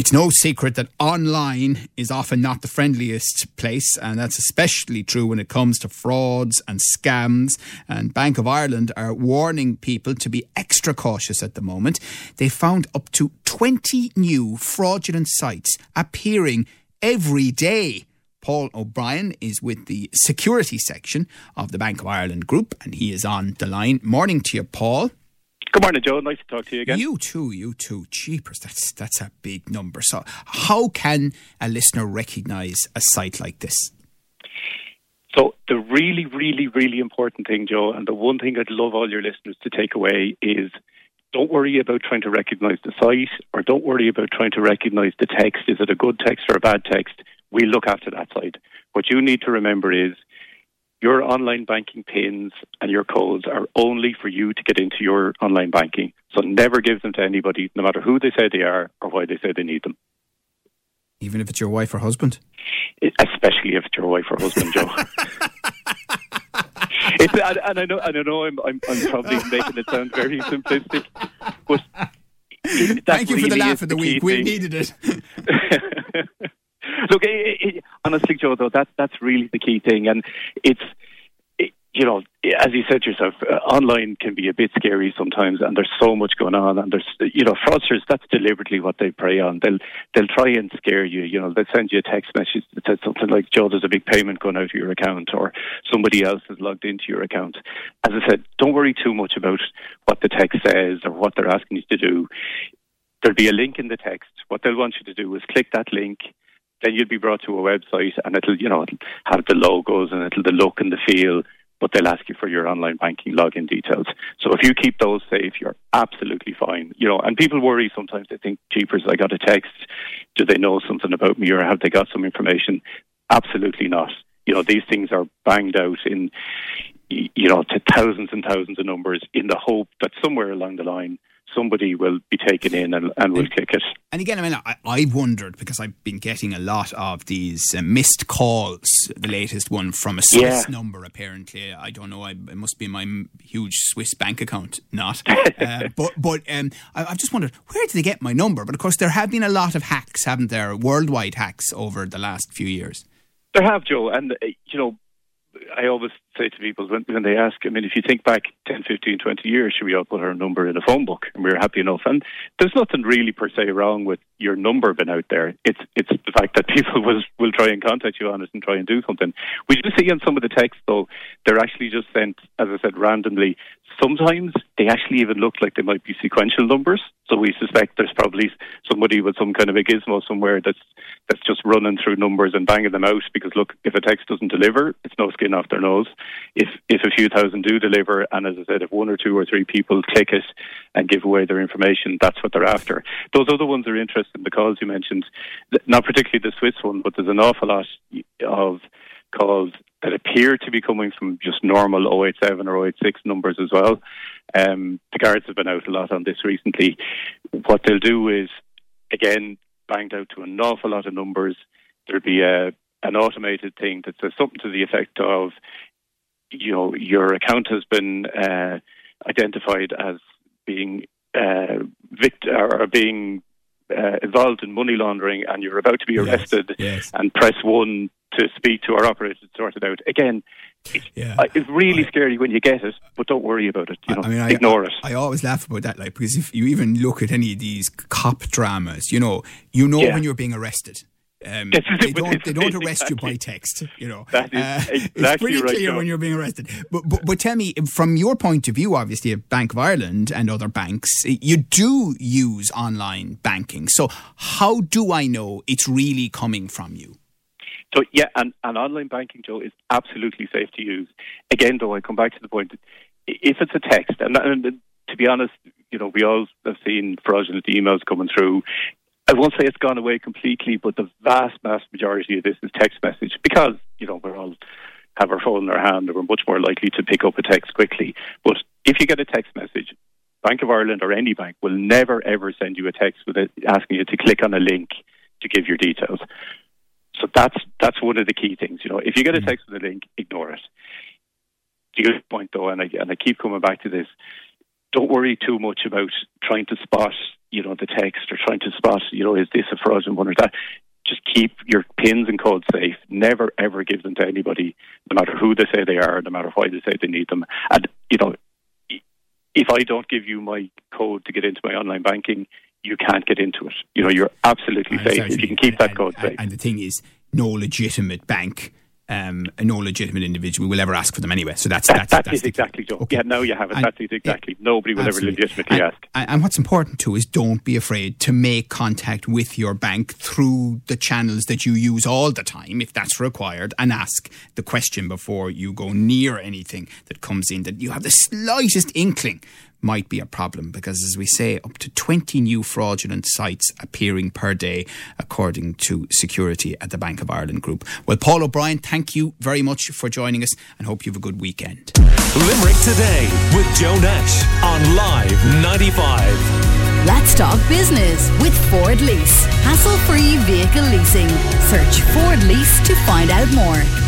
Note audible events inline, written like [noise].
It's no secret that online is often not the friendliest place, and that's especially true when it comes to frauds and scams. And Bank of Ireland are warning people to be extra cautious at the moment. They found up to 20 new fraudulent sites appearing every day. Paul O'Brien is with the security section of the Bank of Ireland group, and he is on the line. Morning to you, Paul. Good morning, Joe. Nice to talk to you again. You too, you too. Cheapers, that's that's a big number. So, how can a listener recognise a site like this? So, the really, really, really important thing, Joe, and the one thing I'd love all your listeners to take away is don't worry about trying to recognise the site or don't worry about trying to recognise the text. Is it a good text or a bad text? We look after that side. What you need to remember is your online banking pins and your codes are only for you to get into your online banking. So never give them to anybody, no matter who they say they are or why they say they need them. Even if it's your wife or husband? Especially if it's your wife or husband, Joe. [laughs] it's, and, I know, and I know I'm, I'm, I'm probably making it sound very simplistic, but Thank you really for the laugh of the, the week. We needed it. [laughs] Honestly, Joe, though that's that's really the key thing, and it's it, you know, as you said yourself, uh, online can be a bit scary sometimes, and there's so much going on, and there's you know, fraudsters. That's deliberately what they prey on. They'll they'll try and scare you. You know, they'll send you a text message that says something like, "Joe, there's a big payment going out of your account," or somebody else has logged into your account. As I said, don't worry too much about what the text says or what they're asking you to do. There'll be a link in the text. What they'll want you to do is click that link then you'll be brought to a website and it'll, you know, it'll have the logos and it'll the look and the feel, but they'll ask you for your online banking login details. So if you keep those safe, you're absolutely fine. You know, and people worry sometimes. They think, "Jeepers, I got a text. Do they know something about me, or have they got some information?" Absolutely not. You know, these things are banged out in, you know, to thousands and thousands of numbers in the hope that somewhere along the line somebody will be taken in and, and will click it. And again, I mean, I, I wondered because I've been getting a lot of these uh, missed calls. The latest one from a Swiss Yeah. number, apparently. I don't know. I, it must be my huge Swiss bank account, not. [laughs] uh, but but um, I, I've just wondered where did they get my number? But of course, there have been a lot of hacks, haven't there? Worldwide hacks over the last few years. There have, Joe, and uh, you know, I always say to people when, when they ask, I mean, if you think back 10, 15, 20 years, should we all put our number in a phone book? And we are happy enough. And there's nothing really per se wrong with your number being out there. It's it's the fact that [laughs] people will will try and contact you on it and try and do something. We do see on some of the texts though, they're actually just sent, as I said, randomly. Sometimes they actually even look like they might be sequential numbers. So we suspect there's probably somebody with some kind of a gizmo somewhere that's that's just running through numbers and banging them out. Because look, if a text doesn't deliver, it's no skin off their nose. If if a few thousand do deliver, and as I said, if one or two or three people click it and give away their information, that's what they're after. Those other ones are interesting. because you mentioned, not particularly the Swiss one, but there's an awful lot of calls that appear to be coming from just normal 087 or 086 numbers as well. Um, the guards have been out a lot on this recently. What they'll do is, again, banged out to an awful lot of numbers. There'll be a, an automated thing that says something to the effect of, you know, your account has been uh, identified as being uh, vict- or being uh, involved in money laundering and you're about to be Yes, arrested yes. and press one to speak to our operator to sort it out. Again, it's, Yeah. uh, it's really I- scary when you get it, but don't worry about it. You know, I mean, I, ignore it. I always laugh about that, like because if you even look at any of these cop dramas, you know, you know Yeah. when you're being arrested. Um, they don't. They don't exactly. [laughs] arrest you by text. You know, Uh, That is [laughs] it's pretty right, clear Joe. when you're being arrested. But, but but tell me, from your point of view, obviously, at Bank of Ireland and other banks, you do use online banking. So how do I know it's really coming from you? So yeah, and, and online banking, Joe, is absolutely safe to use. Again, though, I come back to the point that if it's a text, and, and to be honest, you know, we all have seen fraudulent emails coming through. I won't say it's gone away completely, but the vast, vast majority of this is text message because you know we're all have our phone in our hand and we're much more likely to pick up a text quickly. But if you get a text message, Bank of Ireland or any bank will never ever send you a text with it asking you to click on a link to give your details. So that's that's one of the key things. You know, if you get a mm. text with a link, ignore it. The other point, though, and I, and I keep coming back to this, don't worry too much about trying to spot, you know, the text or trying to spot, you know, is this a fraudulent one or that. Just keep your pins and codes safe. Never ever give them to anybody, no matter who they say they are, no matter why they say they need them. And you know, if I don't give you my code to get into my online banking, you can't get into it. You know, you're absolutely safe if you can keep that code safe. And the thing is, no legitimate bank um, no legitimate individual will ever ask for them anyway. So that's that, that's, that that's is exactly Joe. Okay. Yeah, no, you have it. And, that's exactly. Yeah, Nobody will absolutely. ever legitimately and, ask. And what's important too is don't be afraid to make contact with your bank through the channels that you use all the time, if that's required, and ask the question before you go near anything that comes in that you have the slightest inkling might be a problem because, as we say, up to 20 new fraudulent sites appearing per day, according to security at the Bank of Ireland Group. Well, Paul O'Brien, thank you very much for joining us and hope you have a good weekend. Limerick Today with Joe Nash on Live 95. Let's talk business with Ford Lease. Hassle free vehicle leasing. Search Ford Lease to find out more.